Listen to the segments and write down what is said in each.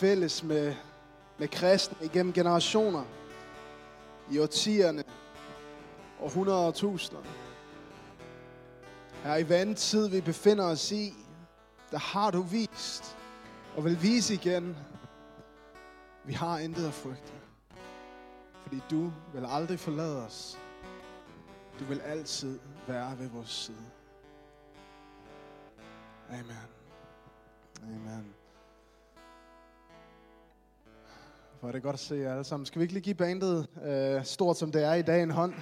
fælles med, med kristne igennem generationer, i årtierne, og hundrede og tusinder. Her i hver tid, vi befinder os i, der har du vist, og vil vise igen, vi har intet at frygte. Fordi du vil aldrig forlade os. Du vil altid være ved vores side. Amen. Amen. Hvor er det godt at se jer alle sammen. Skal vi ikke lige give bandet, øh, stort som det er i dag, en hånd?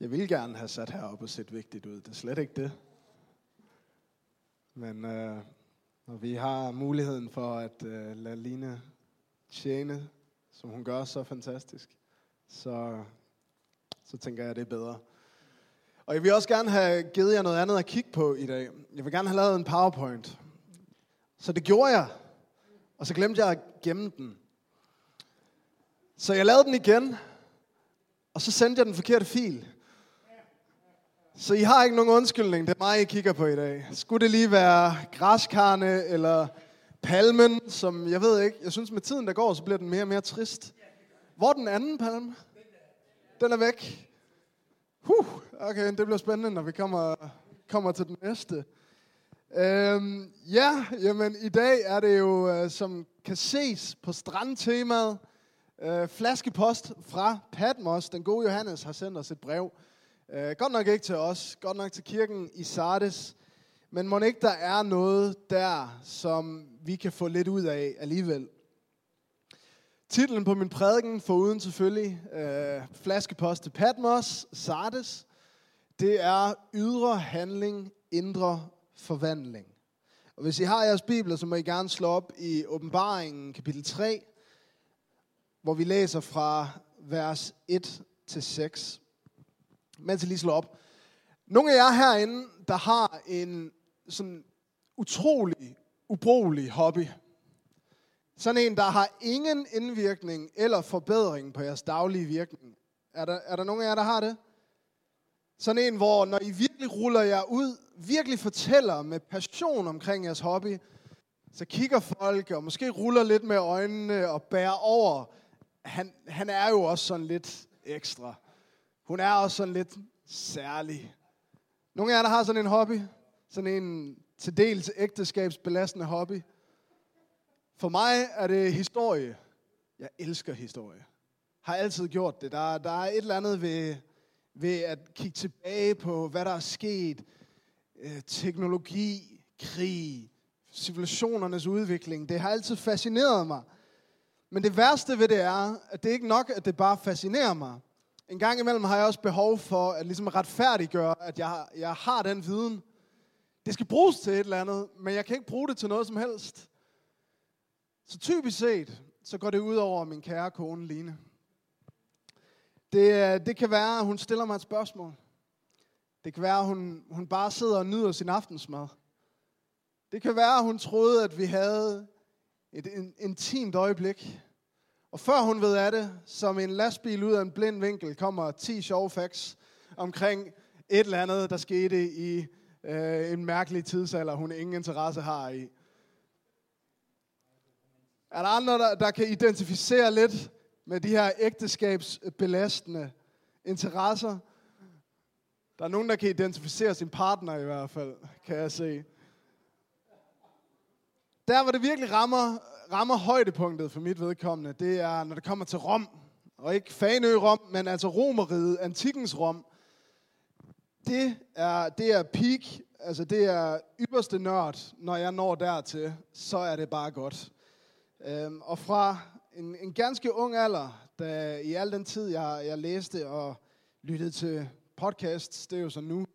Jeg vil gerne have sat heroppe og set vigtigt ud. Det er slet ikke det. Men øh, når vi har muligheden for at øh, lade Line tjene, som hun gør så fantastisk, så, så tænker jeg, at det er bedre. Og jeg vil også gerne have givet jer noget andet at kigge på i dag. Jeg vil gerne have lavet en PowerPoint. Så det gjorde jeg. Og så glemte jeg at gemme den. Så jeg lavede den igen. Og så sendte jeg den forkerte fil. Så I har ikke nogen undskyldning. Det er mig, I kigger på i dag. Skulle det lige være græskarne eller palmen, som jeg ved ikke. Jeg synes med tiden, der går, så bliver den mere og mere trist. Hvor er den anden palme? Den er væk. Huh, okay, det bliver spændende, når vi kommer, kommer til den næste. Øhm, ja, jamen i dag er det jo, øh, som kan ses på strandtemaet, øh, flaskepost fra Patmos. Den gode Johannes har sendt os et brev. Øh, godt nok ikke til os, godt nok til kirken i Sardes. Men må ikke der er noget der, som vi kan få lidt ud af alligevel. Titlen på min prædiken, uden selvfølgelig øh, flaskepost til Patmos, Sardes, det er ydre handling, indre forvandling. Og hvis I har jeres bibler, så må I gerne slå op i åbenbaringen kapitel 3, hvor vi læser fra vers 1 til 6. Mens I lige slår op. Nogle af jer herinde, der har en sådan utrolig, ubrugelig hobby. Sådan en, der har ingen indvirkning eller forbedring på jeres daglige virkning. Er der, er der nogen af jer, der har det? Sådan en, hvor når I virkelig ruller jer ud, virkelig fortæller med passion omkring jeres hobby, så kigger folk og måske ruller lidt med øjnene og bærer over. Han, han er jo også sådan lidt ekstra. Hun er også sådan lidt særlig. Nogle af jer, der har sådan en hobby, sådan en til dels ægteskabsbelastende hobby. For mig er det historie. Jeg elsker historie. Har altid gjort det. Der, der er et eller andet ved, ved at kigge tilbage på, hvad der er sket. Øh, teknologi, krig, civilisationernes udvikling. Det har altid fascineret mig. Men det værste ved det er, at det er ikke nok, at det bare fascinerer mig. En gang imellem har jeg også behov for at ligesom retfærdiggøre, at jeg, jeg har den viden. Det skal bruges til et eller andet, men jeg kan ikke bruge det til noget som helst. Så typisk set, så går det ud over min kære kone Line. Det, øh, det kan være, at hun stiller mig et spørgsmål. Det kan være, at hun, hun bare sidder og nyder sin aftensmad. Det kan være, at hun troede, at vi havde et intimt øjeblik. Og før hun ved af det, som en lastbil ud af en blind vinkel, kommer 10 sjove facts omkring et eller andet, der skete i øh, en mærkelig tidsalder, hun ingen interesse har i. Er der andre, der, der kan identificere lidt med de her ægteskabsbelastende interesser? Der er nogen, der kan identificere sin partner i hvert fald, kan jeg se. Der, hvor det virkelig rammer, rammer højdepunktet for mit vedkommende, det er, når det kommer til Rom. Og ikke Fanø Rom, men altså Romeriet, antikens Rom. Det er, det er peak, altså det er ypperste nørd, når jeg når dertil, så er det bare godt. Øhm, og fra en, en ganske ung alder, da i al den tid, jeg, jeg læste og lyttede til podcasts, det er jo så nu,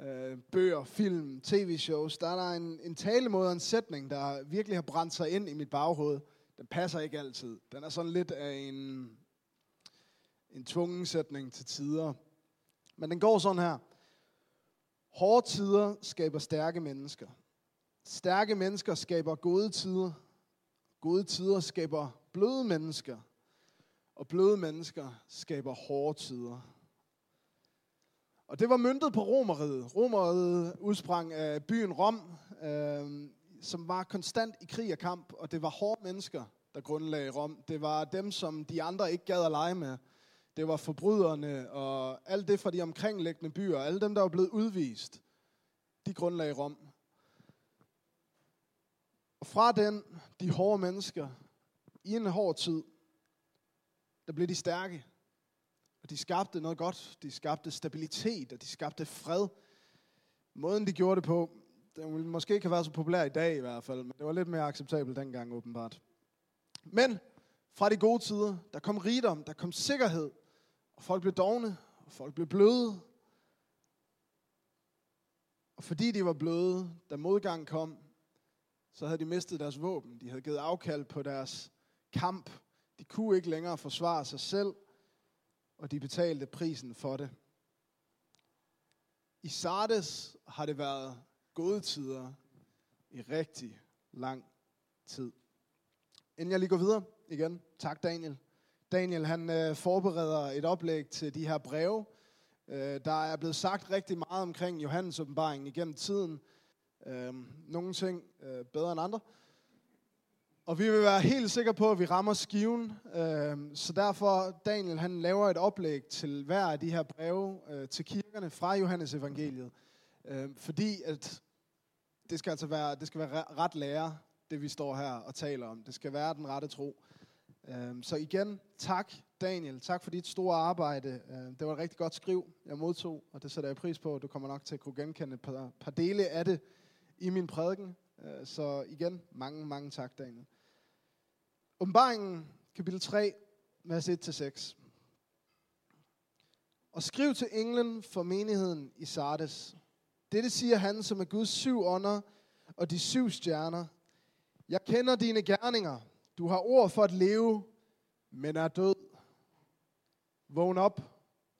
øh, bøger, film, tv-shows, der er der en, en talemåde og en sætning, der virkelig har brændt sig ind i mit baghoved. Den passer ikke altid. Den er sådan lidt af en, en tvungen sætning til tider. Men den går sådan her. Hårde tider skaber stærke mennesker. Stærke mennesker skaber gode tider. Gode tider skaber bløde mennesker. Og bløde mennesker skaber hårde tider. Og det var myntet på romeriet. Romeriet udsprang af byen Rom, øh, som var konstant i krig og kamp, og det var hårde mennesker, der grundlagde Rom. Det var dem, som de andre ikke gad at lege med. Det var forbryderne og alt det fra de omkringliggende byer, alle dem, der var blevet udvist, de grundlagde Rom. Fra den, de hårde mennesker, i en hård tid, der blev de stærke. Og de skabte noget godt. De skabte stabilitet, og de skabte fred. Måden, de gjorde det på, den ville måske ikke have været så populær i dag i hvert fald, men det var lidt mere acceptabelt dengang åbenbart. Men fra de gode tider, der kom rigdom, der kom sikkerhed, og folk blev dogne, og folk blev bløde. Og fordi de var bløde, da modgang kom, så havde de mistet deres våben. De havde givet afkald på deres kamp. De kunne ikke længere forsvare sig selv, og de betalte prisen for det. I Sardes har det været gode tider i rigtig lang tid. Inden jeg lige går videre igen, tak Daniel. Daniel han øh, forbereder et oplæg til de her breve. Øh, der er blevet sagt rigtig meget omkring Johannes åbenbaringen igennem tiden. Øh, nogle ting øh, bedre end andre. Og vi vil være helt sikre på, at vi rammer skiven. Øh, så derfor, Daniel han laver et oplæg til hver af de her breve øh, til kirkerne fra Johannes evangeliet. Øhm, fordi at det skal altså være, det skal være ret lære, det vi står her og taler om. Det skal være den rette tro. Øhm, så igen, tak Daniel. Tak for dit store arbejde. Øhm, det var et rigtig godt skriv, jeg modtog, og det sætter jeg pris på. Du kommer nok til at kunne genkende et par, par dele af det i min prædiken. Øh, så igen, mange, mange tak Daniel. Åbenbaringen, kapitel 3, vers 1-6. Og skriv til englen for menigheden i Sardes. Dette siger han, som er Guds syv ånder og de syv stjerner. Jeg kender dine gerninger. Du har ord for at leve, men er død. Vågn op.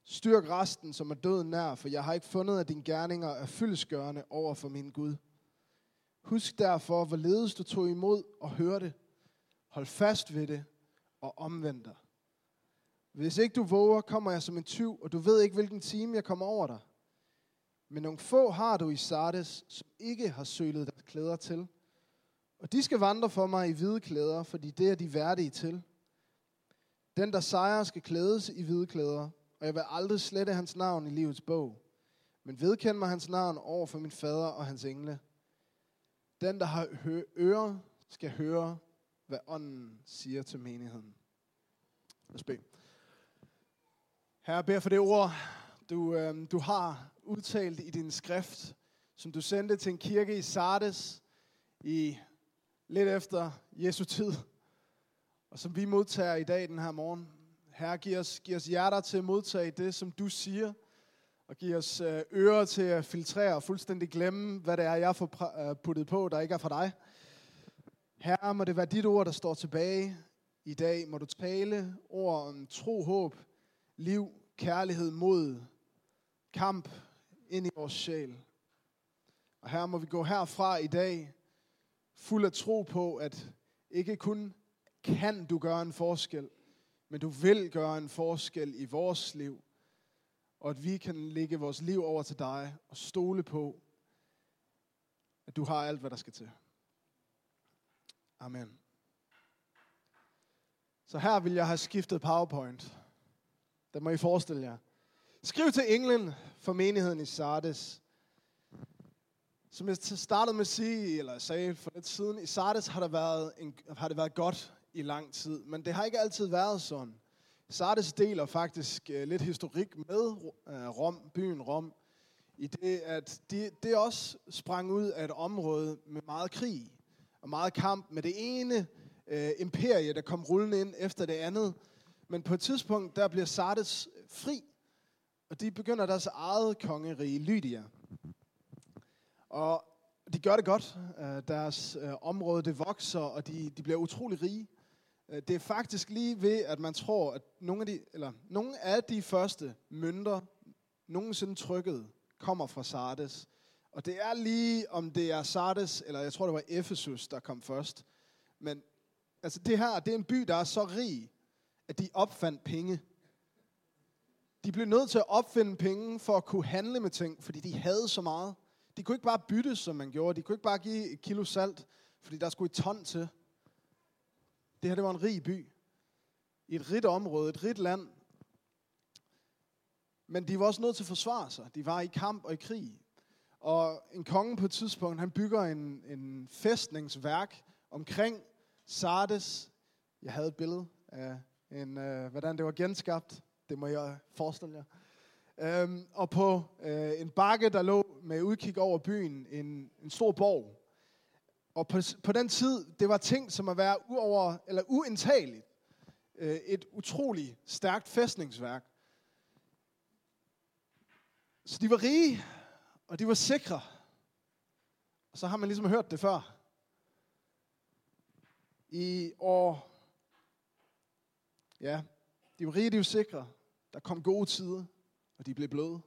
Styrk resten, som er døden nær, for jeg har ikke fundet, at dine gerninger er fyldesgørende over for min Gud. Husk derfor, hvorledes du tog imod og hørte. Hold fast ved det og omvend dig. Hvis ikke du våger, kommer jeg som en tyv, og du ved ikke, hvilken time jeg kommer over dig. Men nogle få har du i Sardes, som ikke har sølet deres klæder til. Og de skal vandre for mig i hvide klæder, fordi det er de værdige til. Den, der sejrer, skal klædes i hvide klæder, og jeg vil aldrig slette hans navn i livets bog. Men vedkend mig hans navn over for min fader og hans engle. Den, der har ører, skal høre, hvad ånden siger til menigheden. Lad os bede. Herre, jeg beder for det ord, du, øh, du har udtalt i din skrift, som du sendte til en kirke i Sardes i lidt efter Jesu tid, og som vi modtager i dag den her morgen. Herre, giv os, giv os hjerter til at modtage det, som du siger, og give os øh, ører til at filtrere og fuldstændig glemme, hvad det er, jeg får øh, puttet på, der ikke er for dig. Herre, må det være dit ord, der står tilbage i dag. Må du tale ord om tro, håb, liv, kærlighed, mod, kamp ind i vores sjæl. Og her må vi gå herfra i dag fuld af tro på, at ikke kun kan du gøre en forskel, men du vil gøre en forskel i vores liv. Og at vi kan lægge vores liv over til dig og stole på, at du har alt, hvad der skal til. Amen. Så her vil jeg have skiftet PowerPoint. Det må I forestille jer. Skriv til englen for menigheden i Sardes. Som jeg startede med at sige, eller sagde for lidt siden, i Sardes har, der været en, har det været godt i lang tid, men det har ikke altid været sådan. Sardes deler faktisk øh, lidt historik med øh, Rom, byen Rom, i det, at de, det også sprang ud af et område med meget krig og meget kamp med det ene øh, imperie, der kom rullende ind efter det andet. Men på et tidspunkt, der bliver Sardes øh, fri, og de begynder deres eget kongerige, Lydia. Og de gør det godt. Deres øh, område det vokser, og de, de bliver utrolig rige. Øh, det er faktisk lige ved, at man tror, at nogle af de, eller nogle af de første mønter, nogensinde trykket, kommer fra Sardes. Og det er lige, om det er Sardes, eller jeg tror, det var Efesus, der kom først. Men altså det her, det er en by, der er så rig, at de opfandt penge. De blev nødt til at opfinde penge for at kunne handle med ting, fordi de havde så meget. De kunne ikke bare bytte, som man gjorde. De kunne ikke bare give et kilo salt, fordi der skulle et ton til. Det her, det var en rig by. I et rigt område, et rigt land. Men de var også nødt til at forsvare sig. De var i kamp og i krig. Og en konge på et tidspunkt, han bygger en, en fæstningsværk omkring Sardes. Jeg havde et billede af, en, øh, hvordan det var genskabt. Det må jeg forestille jer. Øhm, og på øh, en bakke, der lå med udkig over byen, en, en stor borg. Og på, på den tid, det var ting som at være uover, eller uindtageligt. Øh, et utroligt stærkt fæstningsværk. Så de var rige, og de var sikre. Og så har man ligesom hørt det før. I år, ja, de var rige, de var sikre. Der kom gode tider, og de blev bløde.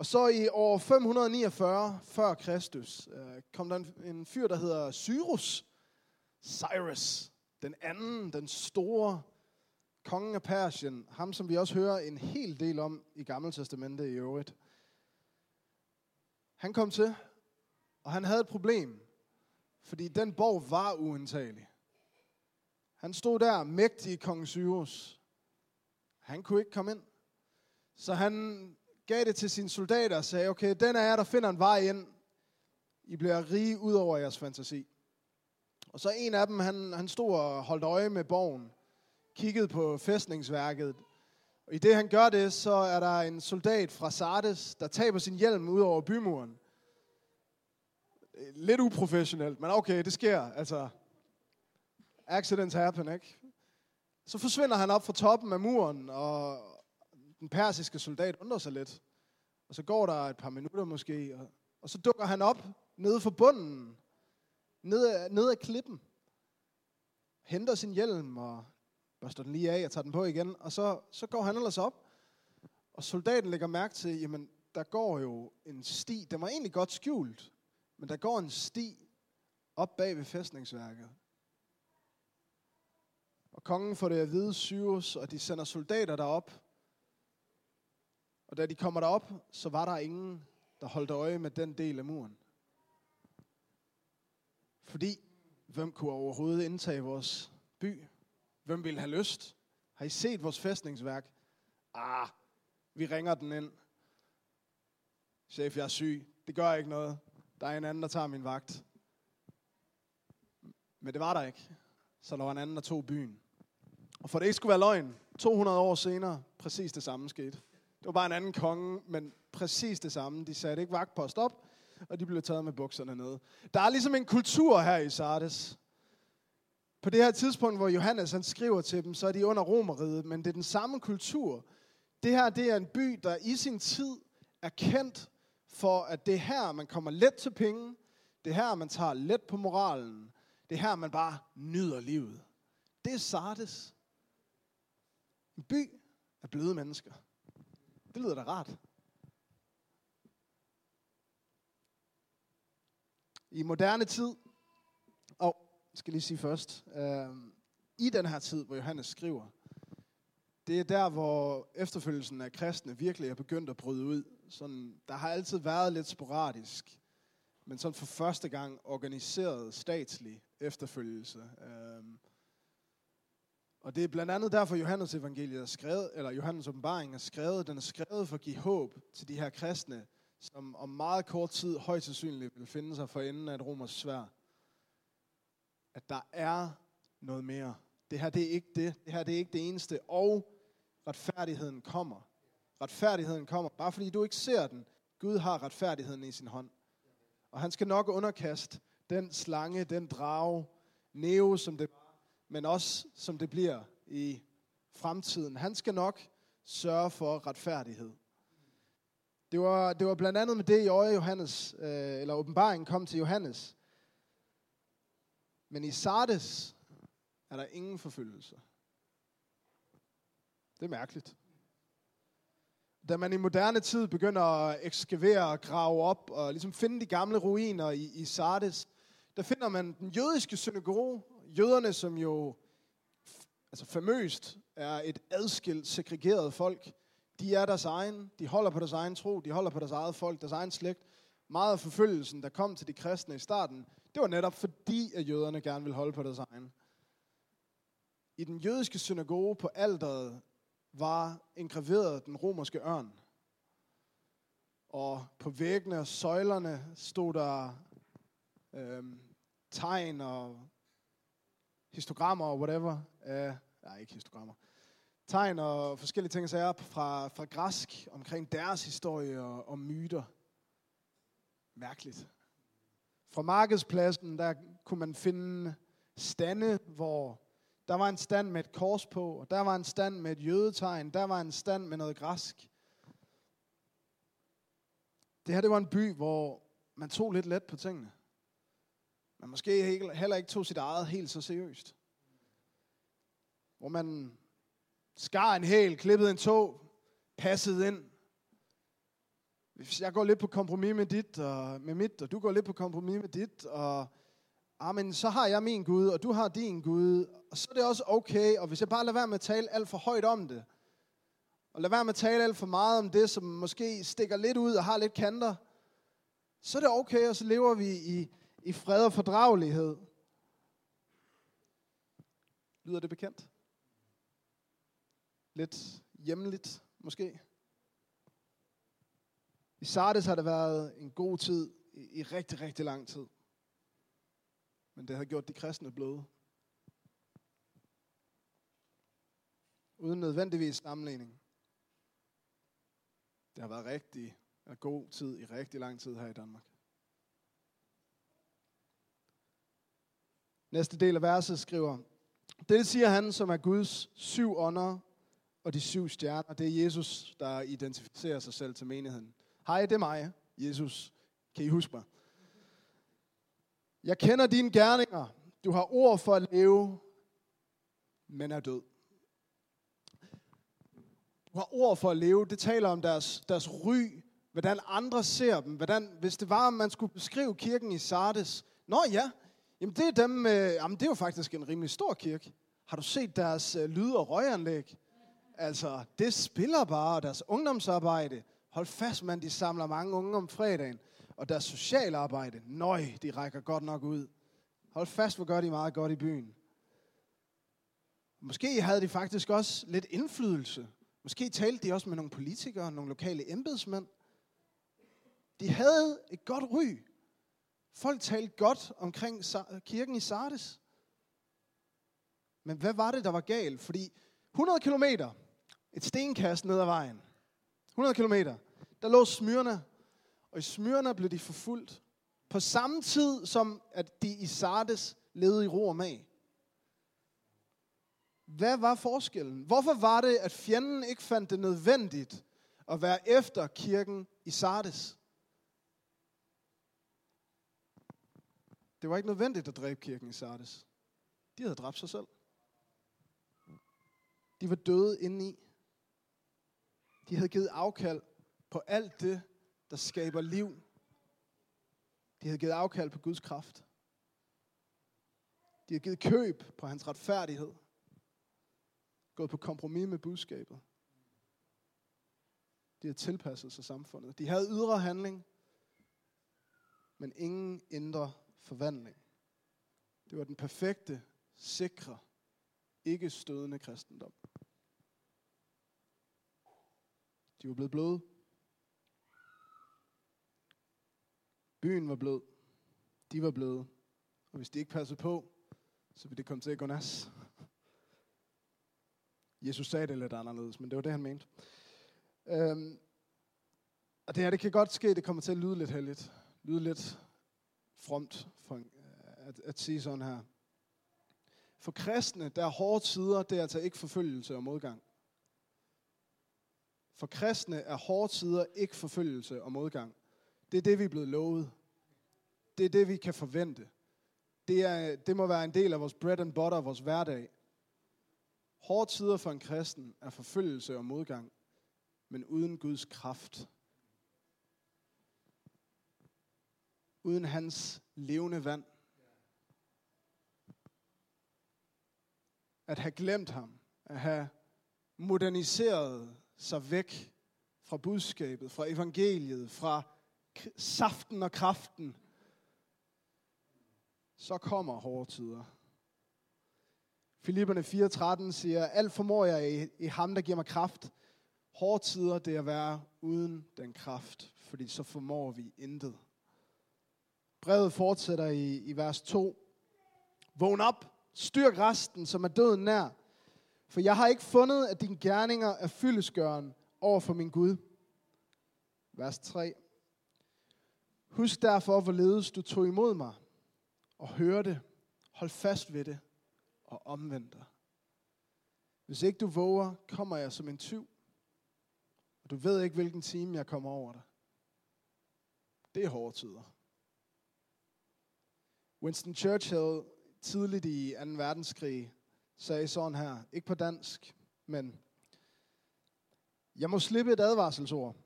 Og så i år 549 før Kristus øh, kom der en, en fyr, der hedder Cyrus. Cyrus. Den anden, den store kongen af Persien. Ham, som vi også hører en hel del om i Gamle Testamentet i øvrigt. Han kom til, og han havde et problem, fordi den borg var uindtagelig. Han stod der, mægtig kong Cyrus. Han kunne ikke komme ind. Så han gav det til sine soldater og sagde, okay, den af jer, der finder en vej ind. I bliver rige ud over jeres fantasi. Og så en af dem, han, han stod og holdt øje med borgen, kiggede på fæstningsværket. Og i det han gør det, så er der en soldat fra Sardes, der taber sin hjelm ud over bymuren. Lidt uprofessionelt, men okay, det sker. Altså, accidents happen, ikke? Så forsvinder han op fra toppen af muren, og den persiske soldat undrer sig lidt. Og så går der et par minutter måske, og, og så dukker han op nede for bunden, nede, nede af klippen, henter sin hjelm og børster den lige af og tager den på igen, og så, så går han ellers op, og soldaten lægger mærke til, jamen, der går jo en sti, den var egentlig godt skjult, men der går en sti op bag ved fæstningsværket. Og kongen får det at vide, Syrus, og de sender soldater derop. Og da de kommer derop, så var der ingen, der holdt øje med den del af muren. Fordi, hvem kunne overhovedet indtage vores by? Hvem ville have lyst? Har I set vores fæstningsværk? Ah, vi ringer den ind. Chef, jeg er syg. Det gør ikke noget. Der er en anden, der tager min vagt. Men det var der ikke. Så der var en anden, der tog byen. Og for det ikke skulle være løgn, 200 år senere, præcis det samme skete. Det var bare en anden konge, men præcis det samme. De satte ikke vagtpost op, og de blev taget med bukserne nede. Der er ligesom en kultur her i Sardes. På det her tidspunkt, hvor Johannes han skriver til dem, så er de under romeriet, men det er den samme kultur. Det her det er en by, der i sin tid er kendt for, at det er her, man kommer let til penge. Det er her, man tager let på moralen. Det er her, man bare nyder livet. Det er Sardes. En by af bløde mennesker. Det lyder da rart. I moderne tid, og skal lige sige først, øh, i den her tid, hvor Johannes skriver, det er der, hvor efterfølgelsen af kristne virkelig er begyndt at bryde ud. Sådan, der har altid været lidt sporadisk, men sådan for første gang organiseret statslig efterfølgelse. Øh, og det er blandt andet derfor, Johannes evangeliet er skrevet, eller Johannes åbenbaring er skrevet. Den er skrevet for at give håb til de her kristne, som om meget kort tid højst sandsynligt vil finde sig for enden af et romers svær. At der er noget mere. Det her det er ikke det. Det her det er ikke det eneste. Og retfærdigheden kommer. Retfærdigheden kommer. Bare fordi du ikke ser den. Gud har retfærdigheden i sin hånd. Og han skal nok underkaste den slange, den drage, Neo, som det men også som det bliver i fremtiden. Han skal nok sørge for retfærdighed. Det var, det var blandt andet med det i øje Johannes, øh, eller åbenbaringen kom til Johannes. Men i Sardes er der ingen forfølgelse. Det er mærkeligt. Da man i moderne tid begynder at ekskavere og grave op og ligesom finde de gamle ruiner i, i Sardes, der finder man den jødiske synagoge, jøderne, som jo altså famøst er et adskilt, segregeret folk, De er deres egen, de holder på deres egen tro, de holder på deres eget folk, deres egen slægt. Meget af forfølgelsen, der kom til de kristne i starten, det var netop fordi, at jøderne gerne ville holde på deres egen. I den jødiske synagoge på alderet var engraveret den romerske ørn. Og på væggene og søjlerne stod der øhm, tegn og histogrammer og whatever. Øh, nej, ikke histogrammer. Tegn og forskellige ting, så er fra, fra græsk omkring deres historie og, og myter. Mærkeligt. Fra markedspladsen, der kunne man finde stande, hvor der var en stand med et kors på, og der var en stand med et jødetegn, der var en stand med noget græsk. Det her det var en by, hvor man tog lidt let på tingene. Man måske heller ikke tog sit eget helt så seriøst. Hvor man skar en hæl, klippede en tog, passede ind. Hvis jeg går lidt på kompromis med dit og med mit, og du går lidt på kompromis med dit, og ah, amen, så har jeg min Gud, og du har din Gud, og så er det også okay, og hvis jeg bare lader være med at tale alt for højt om det, og lader være med at tale alt for meget om det, som måske stikker lidt ud og har lidt kanter, så er det okay, og så lever vi i, i fred og fordragelighed. Lyder det bekendt? Lidt hjemligt, måske? I Sardes har det været en god tid i, i rigtig, rigtig lang tid. Men det har gjort de kristne bløde. Uden nødvendigvis sammenligning. Det har været rigtig god tid i rigtig lang tid her i Danmark. Næste del af verset skriver, det siger han, som er Guds syv ånder og de syv stjerner. Det er Jesus, der identificerer sig selv til menigheden. Hej, det er mig, Jesus. Kan I huske mig? Jeg kender dine gerninger. Du har ord for at leve, men er død. Du har ord for at leve. Det taler om deres, deres ry, hvordan andre ser dem. Hvordan, hvis det var, at man skulle beskrive kirken i Sardes. Nå ja, jamen det er dem, øh, jamen det er jo faktisk en rimelig stor kirke. Har du set deres øh, lyd- og røganlæg? Altså, det spiller bare deres ungdomsarbejde. Hold fast, man, de samler mange unge om fredagen. Og deres sociale arbejde, nøj, de rækker godt nok ud. Hold fast, hvor gør de meget godt i byen. Måske havde de faktisk også lidt indflydelse. Måske talte de også med nogle politikere, nogle lokale embedsmænd. De havde et godt ry. Folk talte godt omkring kirken i Sardes. Men hvad var det, der var galt? Fordi 100 kilometer, et stenkast ned ad vejen, 100 kilometer, der lå Smyrna, og i Smyrna blev de forfulgt. På samme tid som at de i Sardes levede i ro og mag. Hvad var forskellen? Hvorfor var det, at fjenden ikke fandt det nødvendigt at være efter kirken i Sardes? Det var ikke nødvendigt at dræbe kirken i Sardes. De havde dræbt sig selv. De var døde indeni. De havde givet afkald på alt det, der skaber liv. De havde givet afkald på Guds kraft. De havde givet køb på hans retfærdighed. Gået på kompromis med budskabet. De havde tilpasset sig samfundet. De havde ydre handling, men ingen indre forvandling. Det var den perfekte, sikre, ikke stødende kristendom. De var blevet bløde. Byen var blød. De var bløde. Og hvis de ikke passede på, så ville det komme til at gå nas. Jesus sagde det lidt anderledes, men det var det, han mente. Øhm, og det her, det kan godt ske, det kommer til at lyde lidt heldigt. Lyde lidt fromt for, øh, at, at sige sådan her. For kristne, der er hårde tider, det er altså ikke forfølgelse og modgang. For kristne er hårde tider ikke forfølgelse og modgang. Det er det, vi er blevet lovet. Det er det, vi kan forvente. Det, er, det må være en del af vores bread and butter, vores hverdag. Hårde tider for en kristen er forfølgelse og modgang, men uden Guds kraft. Uden hans levende vand. At have glemt ham, at have moderniseret sig væk fra budskabet, fra evangeliet, fra saften og kraften, så kommer hårde tider. Filipperne 4.13 siger, alt formår jeg i, i ham, der giver mig kraft. Hårde tider, det er at være uden den kraft, fordi så formår vi intet. Brevet fortsætter i, i vers 2. Vågn op, styrk resten, som er døden nær. For jeg har ikke fundet, at dine gerninger er fyldesgøren over for min Gud. Vers 3. Husk derfor, hvorledes du tog imod mig og hørte. Hold fast ved det og omvend dig. Hvis ikke du våger, kommer jeg som en tyv. Og du ved ikke, hvilken time jeg kommer over dig. Det er hårde tider. Winston Churchill tidligt i 2. verdenskrig sagde sådan her, ikke på dansk, men jeg må slippe et advarselsord,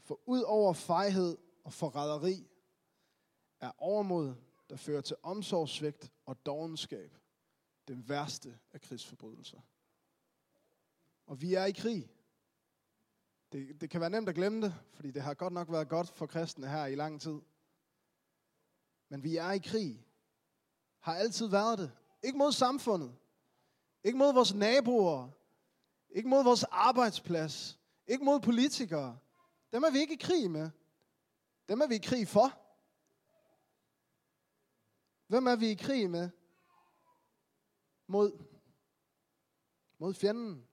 for ud over fejhed og forræderi er overmod, der fører til omsorgssvigt og dogenskab, den værste af krigsforbrydelser. Og vi er i krig. Det, det kan være nemt at glemme det, fordi det har godt nok været godt for kristne her i lang tid. Men vi er i krig. Har altid været det. Ikke mod samfundet. Ikke mod vores naboer. Ikke mod vores arbejdsplads. Ikke mod politikere. Dem er vi ikke i krig med. Dem er vi i krig for. Hvem er vi i krig med? Mod. Mod fjenden.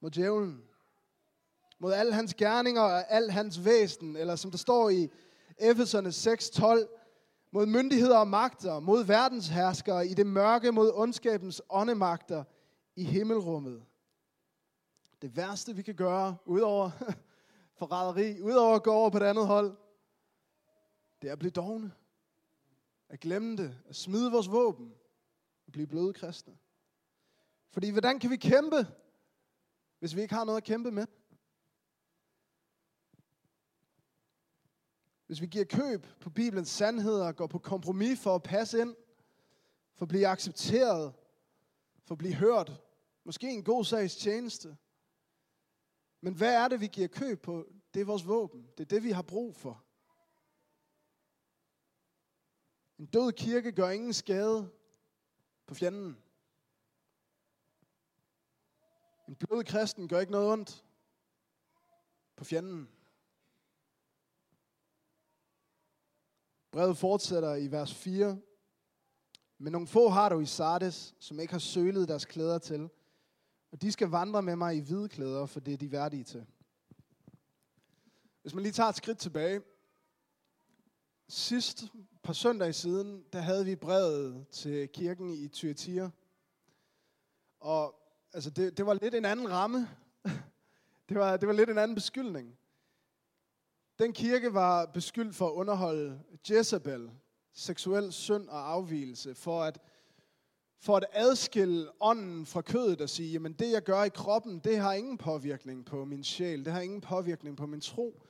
Mod djævlen. Mod alle hans gerninger og al hans væsen. Eller som der står i Efeserne 6:12, mod myndigheder og magter, mod verdensherskere i det mørke, mod ondskabens åndemagter i himmelrummet. Det værste, vi kan gøre, udover forræderi, udover at gå over på det andet hold, det er at blive dogne. At glemme det, at smide vores våben, At blive bløde kristne. Fordi hvordan kan vi kæmpe, hvis vi ikke har noget at kæmpe med? Hvis vi giver køb på Bibelens sandheder, går på kompromis for at passe ind, for at blive accepteret, for at blive hørt, måske en god sags tjeneste. Men hvad er det, vi giver køb på? Det er vores våben. Det er det, vi har brug for. En død kirke gør ingen skade på fjenden. En blød kristen gør ikke noget ondt på fjenden. Brevet fortsætter i vers 4. Men nogle få har du i Sardes, som ikke har sølet deres klæder til. Og de skal vandre med mig i hvide klæder, for det er de værdige til. Hvis man lige tager et skridt tilbage. Sidst par søndage siden, der havde vi brevet til kirken i Thyatira. Og altså, det, det var lidt en anden ramme. det, var, det var lidt en anden beskyldning. Den kirke var beskyldt for at underholde Jezebel, seksuel synd og afvielse, for at, for at adskille ånden fra kødet og sige, jamen det jeg gør i kroppen, det har ingen påvirkning på min sjæl, det har ingen påvirkning på min tro.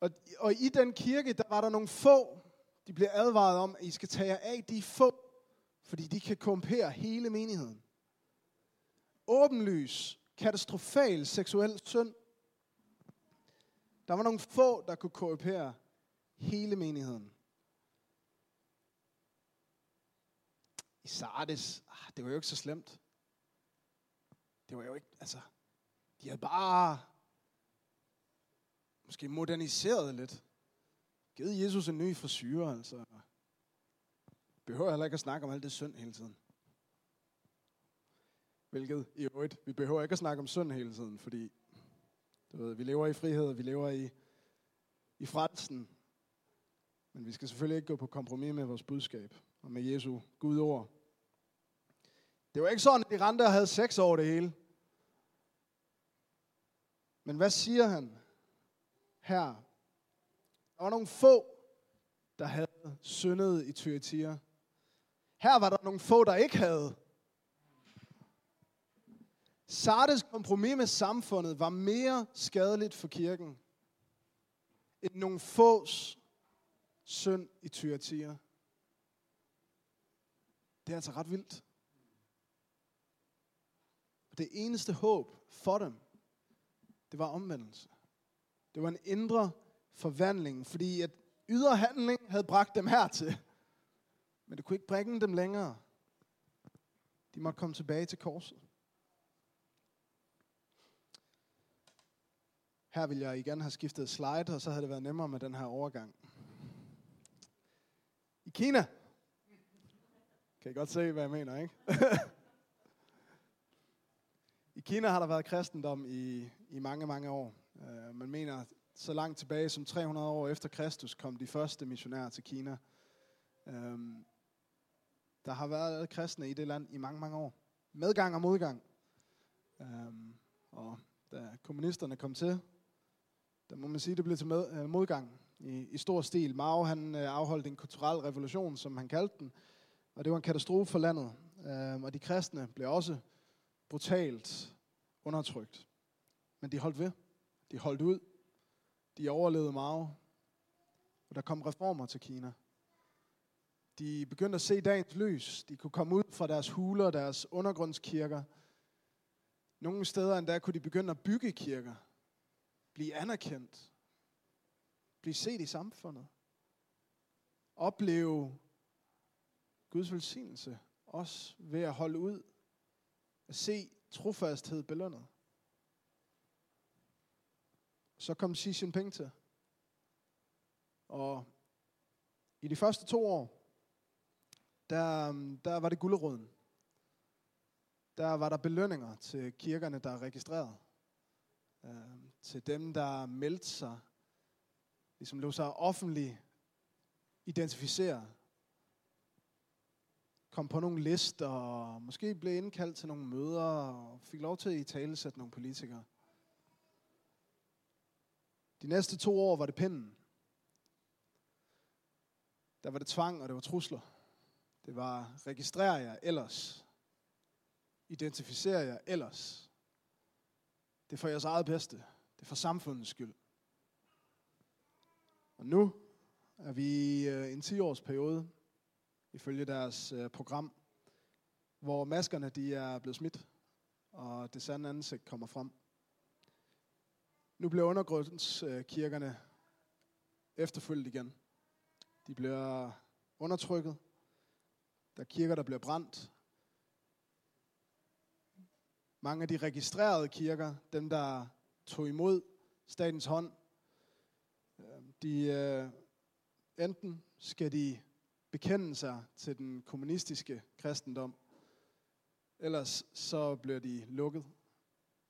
Og, og i den kirke, der var der nogle få, de blev advaret om, at I skal tage jer af de få, fordi de kan korrumpere hele menigheden. Åbenlys, katastrofal seksuel synd, der var nogle få, der kunne korrupere hele menigheden. I Sardes, ah, det var jo ikke så slemt. Det var jo ikke, altså, de havde bare måske moderniseret lidt. Givet Jesus en ny frisyr, altså. Behøver heller ikke at snakke om alt det synd hele tiden. Hvilket i øvrigt, vi behøver ikke at snakke om synd hele tiden, fordi du ved, vi lever i frihed, vi lever i, i frelsen. Men vi skal selvfølgelig ikke gå på kompromis med vores budskab og med Jesu Gud ord. Det var ikke sådan, at de rente og havde sex over det hele. Men hvad siger han her? Der var nogle få, der havde syndet i Thyatira. Her var der nogle få, der ikke havde. Sardes kompromis med samfundet var mere skadeligt for kirken, end nogle fås synd i Thyatira. Det er altså ret vildt. Det eneste håb for dem, det var omvendelse. Det var en indre forvandling, fordi at ydre handling havde bragt dem hertil. Men det kunne ikke bringe dem længere. De måtte komme tilbage til korset. Her vil jeg igen have skiftet slide, og så havde det været nemmere med den her overgang. I Kina. Kan I godt se, hvad jeg mener, ikke? I Kina har der været kristendom i, i mange, mange år. Øh, man mener, så langt tilbage som 300 år efter Kristus kom de første missionærer til Kina. Øh, der har været kristne i det land i mange, mange år. Medgang og modgang. Øh, og da kommunisterne kom til, der må man sige, det blev til med, uh, modgang i, i stor stil. Mao han uh, afholdt en kulturel revolution, som han kaldte den, og det var en katastrofe for landet. Um, og de kristne blev også brutalt undertrykt. Men de holdt ved. De holdt ud. De overlevede Mao. Og der kom reformer til Kina. De begyndte at se dagens lys. De kunne komme ud fra deres huler, deres undergrundskirker. Nogle steder endda kunne de begynde at bygge kirker. Blive anerkendt. Blive set i samfundet. Opleve Guds velsignelse. Også ved at holde ud. At se trofasthed belønnet. Så kom Xi Jinping til. Og i de første to år, der, øhm, der var det gulderåden. Der var der belønninger til kirkerne, der er registreret. Øh, til dem, der meldte sig, ligesom lå sig offentligt identificere. Kom på nogle lister, og måske blev indkaldt til nogle møder, og fik lov til at i tale sætte nogle politikere. De næste to år var det pinden. Der var det tvang, og det var trusler. Det var registrer jer ellers. Identificer jer ellers. Det er for jeres eget bedste. Det er for samfundets skyld. Og nu er vi i en 10-års periode, ifølge deres øh, program, hvor maskerne de er blevet smidt, og det sande ansigt kommer frem. Nu bliver undergrundskirkerne efterfølgt igen. De bliver undertrykket. Der er kirker, der bliver brændt. Mange af de registrerede kirker, dem der tog imod statens hånd, øh, de øh, enten skal de bekende sig til den kommunistiske kristendom, ellers så bliver de lukket.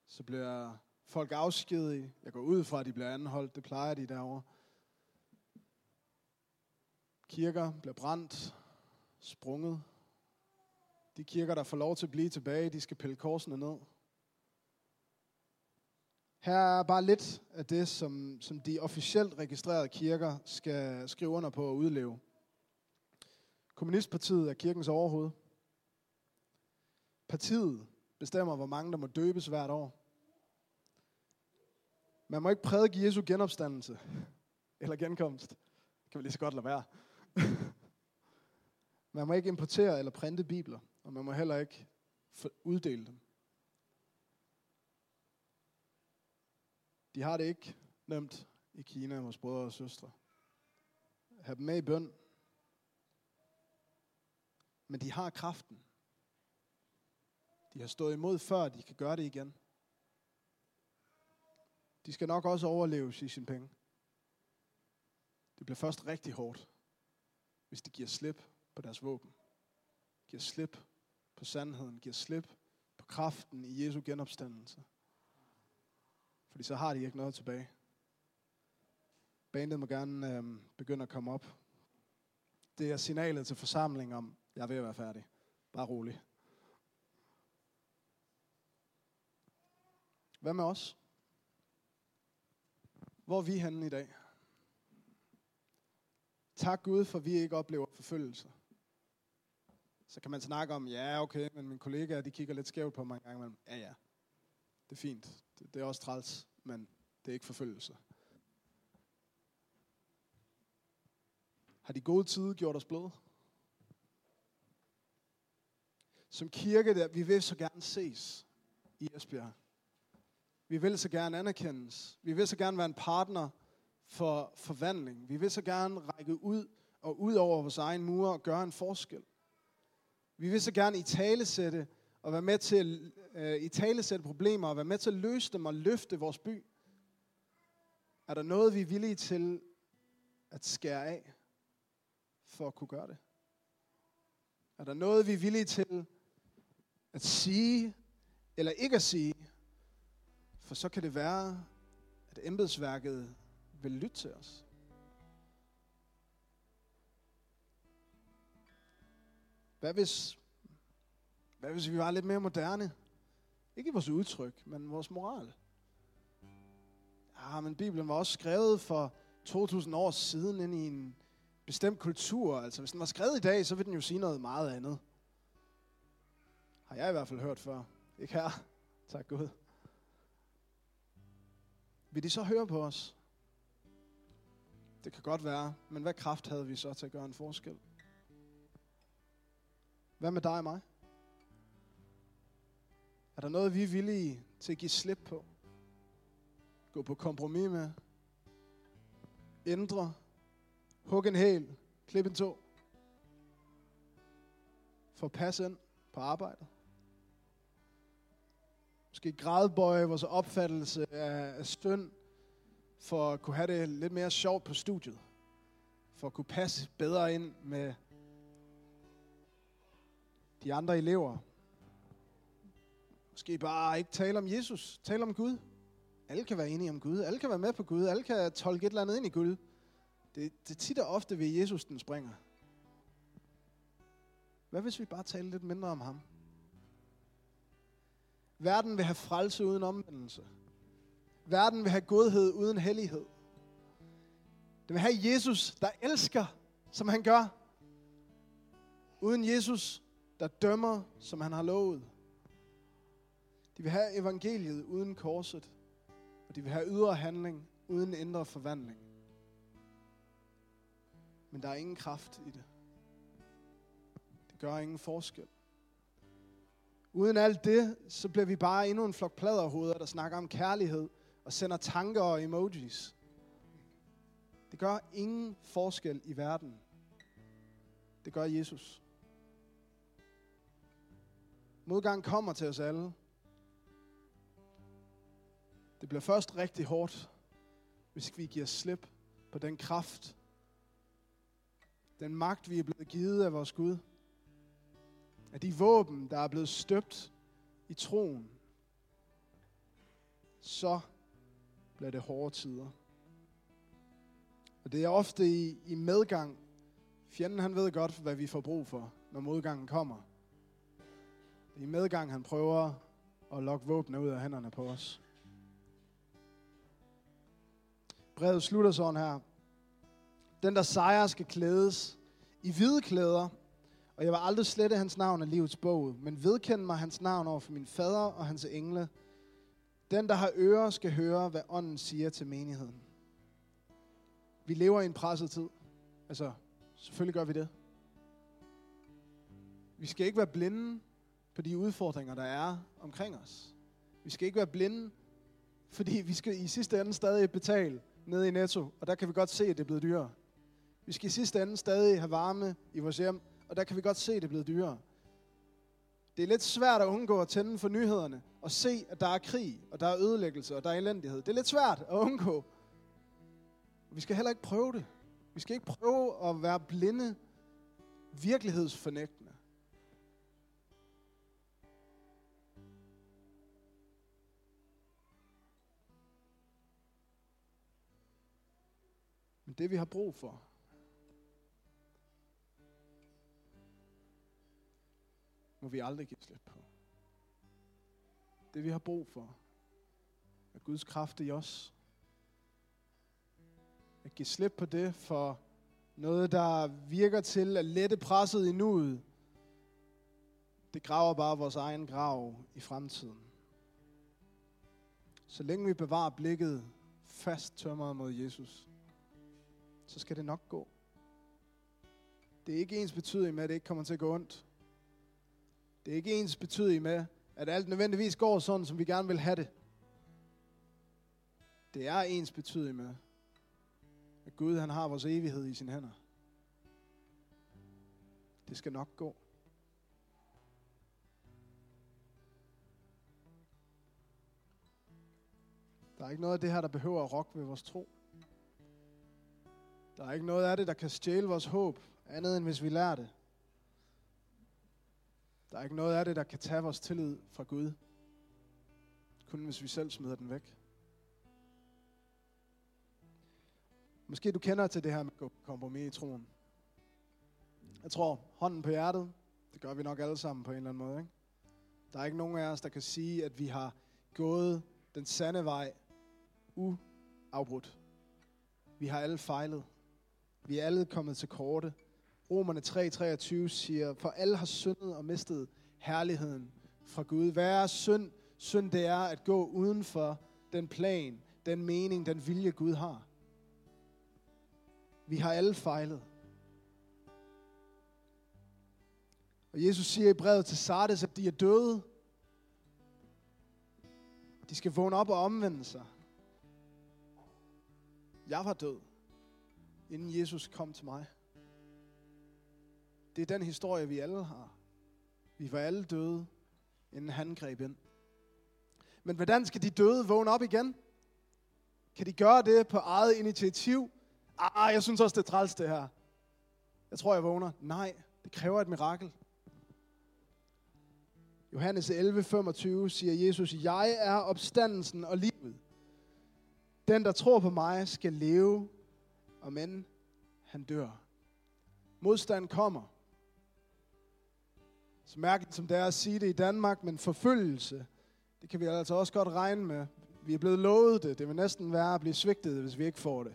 Så bliver folk afskedige. Jeg går ud fra, at de bliver anholdt. Det plejer de derovre. Kirker bliver brændt, sprunget. De kirker, der får lov til at blive tilbage, de skal pille korsene ned. Her er bare lidt af det, som, som de officielt registrerede kirker skal skrive under på at udleve. Kommunistpartiet er kirkens overhoved. Partiet bestemmer, hvor mange der må døbes hvert år. Man må ikke prædike Jesu genopstandelse eller genkomst. Det kan vi lige så godt lade være. man må ikke importere eller printe bibler, og man må heller ikke uddele dem. De har det ikke nemt i Kina, vores brødre og søstre. Have dem med i bøn. Men de har kraften. De har stået imod før, de kan gøre det igen. De skal nok også overleve Xi Jinping. Det bliver først rigtig hårdt, hvis de giver slip på deres våben. Giver slip på sandheden. Giver slip på kraften i Jesu genopstandelse. Fordi så har de ikke noget tilbage. Bandet må gerne øh, begynde at komme op. Det er signalet til forsamlingen om, jeg er ved at være færdig. Bare rolig. Hvad med os? Hvor er vi henne i dag? Tak Gud, for vi ikke oplever forfølgelse. Så kan man snakke om, ja okay, men mine kollegaer, de kigger lidt skævt på mig en gang imellem. Ja ja, det er fint. Det, det er også træls, men det er ikke forfølgelse. Har de gode tider gjort os bløde? Som kirke, der, vi vil så gerne ses. i Esbjerg. Vi vil så gerne anerkendes. Vi vil så gerne være en partner for forvandling. Vi vil så gerne række ud og ud over vores egen mure og gøre en forskel. Vi vil så gerne i talesætte og være med til at øh, i talesætte problemer og være med til at løse dem og løfte vores by. Er der noget, vi er villige til at skære af for at kunne gøre det? Er der noget, vi er villige til at sige eller ikke at sige? For så kan det være, at embedsværket vil lytte til os. Hvad hvis, hvad hvis vi var lidt mere moderne? Ikke i vores udtryk, men vores moral. Ja, men Bibelen var også skrevet for 2000 år siden ind i en bestemt kultur. Altså hvis den var skrevet i dag, så ville den jo sige noget meget andet. Har jeg i hvert fald hørt før. Ikke her? Tak Gud. Vil de så høre på os? Det kan godt være, men hvad kraft havde vi så til at gøre en forskel? Hvad med dig og mig? Er der noget, vi er villige til at give slip på? Gå på kompromis med? Ændre? Hug en hæl? Klip en tå? For at passe ind på arbejdet? Måske gradbøje vores opfattelse af, af støn, for at kunne have det lidt mere sjovt på studiet. For at kunne passe bedre ind med de andre elever. Måske bare ikke tale om Jesus, tale om Gud. Alle kan være enige om Gud, alle kan være med på Gud, alle kan tolke et eller andet ind i Gud. Det, det er tit og ofte ved Jesus, den springer. Hvad hvis vi bare taler lidt mindre om ham? Verden vil have frelse uden omvendelse. Verden vil have godhed uden hellighed. Den vil have Jesus, der elsker, som han gør. Uden Jesus, der dømmer, som han har lovet. De vil have evangeliet uden korset. Og de vil have ydre handling uden indre forvandling. Men der er ingen kraft i det. Det gør ingen forskel. Uden alt det, så bliver vi bare endnu en flok pladerhoveder, der snakker om kærlighed og sender tanker og emojis. Det gør ingen forskel i verden. Det gør Jesus. Modgang kommer til os alle. Det bliver først rigtig hårdt, hvis vi giver slip på den kraft, den magt, vi er blevet givet af vores Gud, af de våben, der er blevet støbt i troen, så bliver det hårde tider. Og det er ofte i, i medgang. Fjenden han ved godt, hvad vi får brug for, når modgangen kommer. Det er i medgang, han prøver at lokke våbnene ud af hænderne på os. Brevet slutter sådan her. Den, der sejrer, skal klædes i hvide klæder, og jeg vil aldrig slette hans navn af livets bog, men vedkende mig hans navn over for min fader og hans engle. Den, der har ører, skal høre, hvad ånden siger til menigheden. Vi lever i en presset tid. Altså, selvfølgelig gør vi det. Vi skal ikke være blinde på de udfordringer, der er omkring os. Vi skal ikke være blinde, fordi vi skal i sidste ende stadig betale nede i Netto, og der kan vi godt se, at det er blevet dyrere. Vi skal i sidste ende stadig have varme i vores hjem, og der kan vi godt se, at det er blevet dyrere. Det er lidt svært at undgå at tænde for nyhederne og se, at der er krig, og der er ødelæggelse, og der er elendighed. Det er lidt svært at undgå. Vi skal heller ikke prøve det. Vi skal ikke prøve at være blinde, virkelighedsfornægtende. Det vi har brug for, må vi aldrig give slip på. Det vi har brug for, er Guds kraft i os. At give slip på det for noget, der virker til at lette presset i nuet. Det graver bare vores egen grav i fremtiden. Så længe vi bevarer blikket fast tømret mod Jesus, så skal det nok gå. Det er ikke ens betydning med, at det ikke kommer til at gå ondt. Det er ikke ens betydning med, at alt nødvendigvis går sådan, som vi gerne vil have det. Det er ens betydning med, at Gud han har vores evighed i sine hænder. Det skal nok gå. Der er ikke noget af det her, der behøver at rokke ved vores tro. Der er ikke noget af det, der kan stjæle vores håb, andet end hvis vi lærer det. Der er ikke noget af det, der kan tage vores tillid fra Gud. Kun hvis vi selv smider den væk. Måske du kender til det her med at gå kompromis i troen. Jeg tror, hånden på hjertet, det gør vi nok alle sammen på en eller anden måde. Ikke? Der er ikke nogen af os, der kan sige, at vi har gået den sande vej uafbrudt. Vi har alle fejlet. Vi er alle kommet til korte. Romerne 3:23 siger, for alle har syndet og mistet herligheden fra Gud. Hvad er synd? Synd det er at gå uden for den plan, den mening, den vilje Gud har. Vi har alle fejlet. Og Jesus siger i brevet til Sardes, at de er døde. De skal vågne op og omvende sig. Jeg var død, inden Jesus kom til mig. Det er den historie, vi alle har. Vi var alle døde, inden han greb ind. Men hvordan skal de døde vågne op igen? Kan de gøre det på eget initiativ? Ah, jeg synes også, det er træls det her. Jeg tror, jeg vågner. Nej, det kræver et mirakel. Johannes 11:25 siger Jesus, jeg er opstandelsen og livet. Den, der tror på mig, skal leve, og men han dør. Modstand kommer. Så mærkeligt som det er at sige det i Danmark, men forfølgelse, det kan vi altså også godt regne med. Vi er blevet lovet det. Det vil næsten være at blive svigtet, hvis vi ikke får det.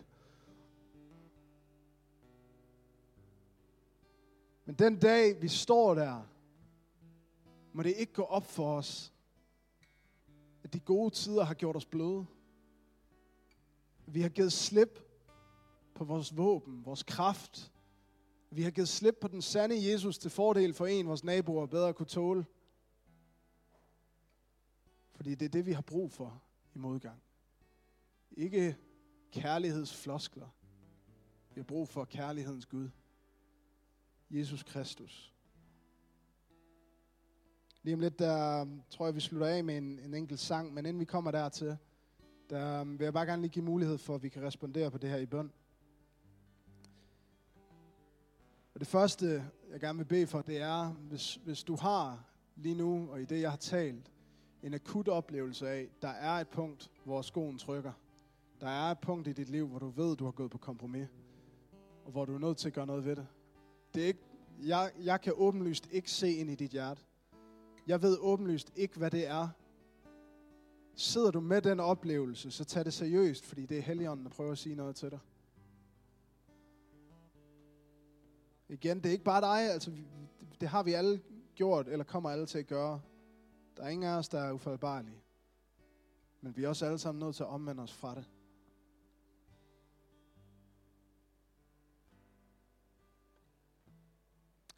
Men den dag, vi står der, må det ikke gå op for os, at de gode tider har gjort os bløde. Vi har givet slip på vores våben, vores kraft. Vi har givet slip på den sande Jesus til fordel for en, vores naboer bedre kunne tåle. Fordi det er det, vi har brug for i modgang. Ikke kærlighedsfloskler. Vi har brug for kærlighedens Gud. Jesus Kristus. Lige om lidt, der um, tror jeg, vi slutter af med en, en enkelt sang, men inden vi kommer dertil, der um, vil jeg bare gerne lige give mulighed for, at vi kan respondere på det her i bøn. Og det første, jeg gerne vil bede for, det er, hvis, hvis du har lige nu, og i det, jeg har talt, en akut oplevelse af, der er et punkt, hvor skoen trykker. Der er et punkt i dit liv, hvor du ved, du har gået på kompromis, og hvor du er nødt til at gøre noget ved det. det er ikke, jeg, jeg kan åbenlyst ikke se ind i dit hjerte. Jeg ved åbenlyst ikke, hvad det er. Sidder du med den oplevelse, så tag det seriøst, fordi det er Helligånden, der prøver at sige noget til dig. Igen, det er ikke bare dig, altså det har vi alle gjort, eller kommer alle til at gøre. Der er ingen af os, der er ufaldbarlige. Men vi er også alle sammen nødt til at omvende os fra det.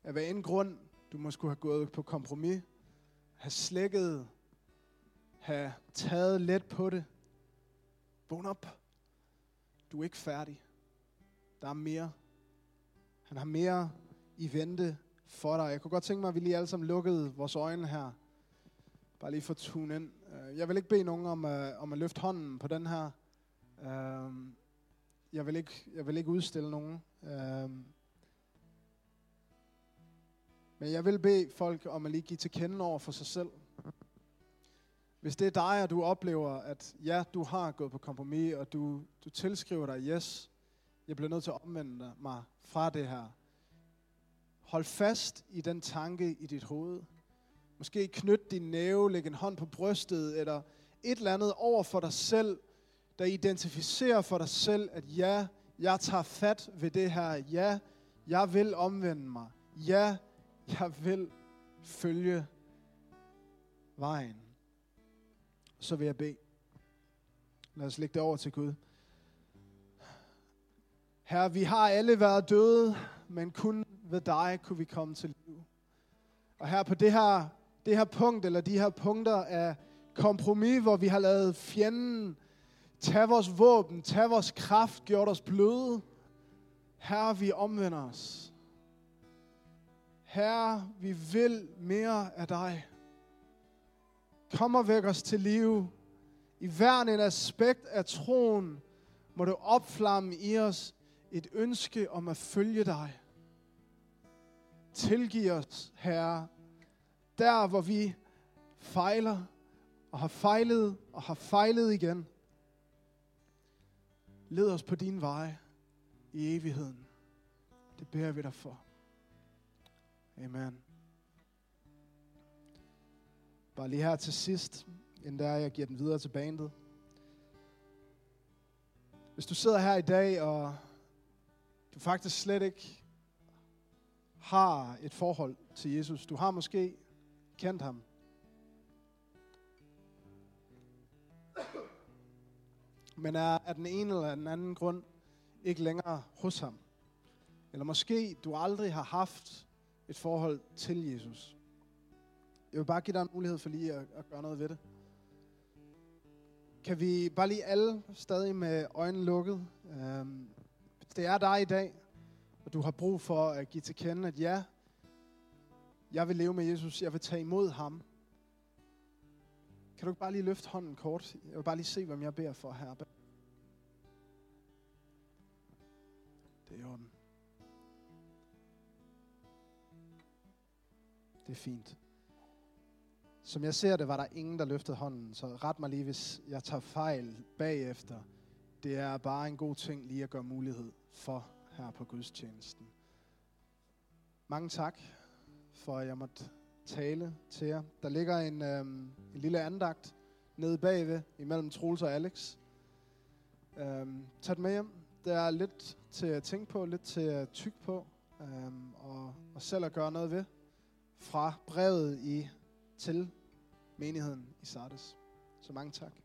Af hver en grund, du må skulle have gået på kompromis, have slækket, have taget let på det. Vågn op. Du er ikke færdig. Der er mere. Han har mere i vente for dig. Jeg kunne godt tænke mig, at vi lige alle sammen lukkede vores øjne her. Bare lige for at tune ind. Øh, jeg vil ikke bede nogen om, øh, om at løfte hånden på den her. Øhm, jeg vil ikke, jeg vil ikke udstille nogen. Øhm, men jeg vil bede folk om at lige give til kende over for sig selv. Hvis det er dig, og du oplever, at ja, du har gået på kompromis, og du, du tilskriver dig, yes, jeg bliver nødt til at omvende mig fra det her. Hold fast i den tanke i dit hoved. Måske knyt din næve, læg en hånd på brystet, eller et eller andet over for dig selv, der identificerer for dig selv, at ja, jeg tager fat ved det her. Ja, jeg vil omvende mig. Ja, jeg vil følge vejen. Så vil jeg bede. Lad os lægge det over til Gud. Herre, vi har alle været døde, men kun ved dig kunne vi komme til liv. Og her på det her det her punkt, eller de her punkter af kompromis, hvor vi har lavet fjenden tage vores våben, tage vores kraft, gjort os bløde. Herre, vi omvender os. Herre, vi vil mere af dig. Kom og væk os til liv. I hver en aspekt af troen må du opflamme i os et ønske om at følge dig. Tilgiv os, Herre, der hvor vi fejler og har fejlet og har fejlet igen. Led os på din vej i evigheden. Det beder vi dig for. Amen. Bare lige her til sidst, inden der jeg giver den videre til bandet. Hvis du sidder her i dag, og du faktisk slet ikke har et forhold til Jesus. Du har måske kendt ham. Men er af den ene eller den anden grund ikke længere hos ham. Eller måske du aldrig har haft et forhold til Jesus. Jeg vil bare give dig en mulighed for lige at, at gøre noget ved det. Kan vi bare lige alle stadig med øjnene lukket? Øhm, hvis det er dig i dag, og du har brug for at give til kende, at ja, jeg vil leve med Jesus, jeg vil tage imod ham. Kan du ikke bare lige løfte hånden kort? Jeg vil bare lige se, hvem jeg beder for her. Det er i orden. Det er fint. Som jeg ser det, var der ingen, der løftede hånden, så ret mig lige, hvis jeg tager fejl bagefter. Det er bare en god ting lige at gøre mulighed for her på gudstjenesten. Mange tak for, at jeg måtte tale til jer. Der ligger en, øh, en lille andagt nede bagved, imellem Troels og Alex. Øh, tag den med hjem. Det er lidt til at tænke på, lidt til at tykke på, øh, og, og selv at gøre noget ved fra brevet i til menigheden i Sardes. Så mange tak.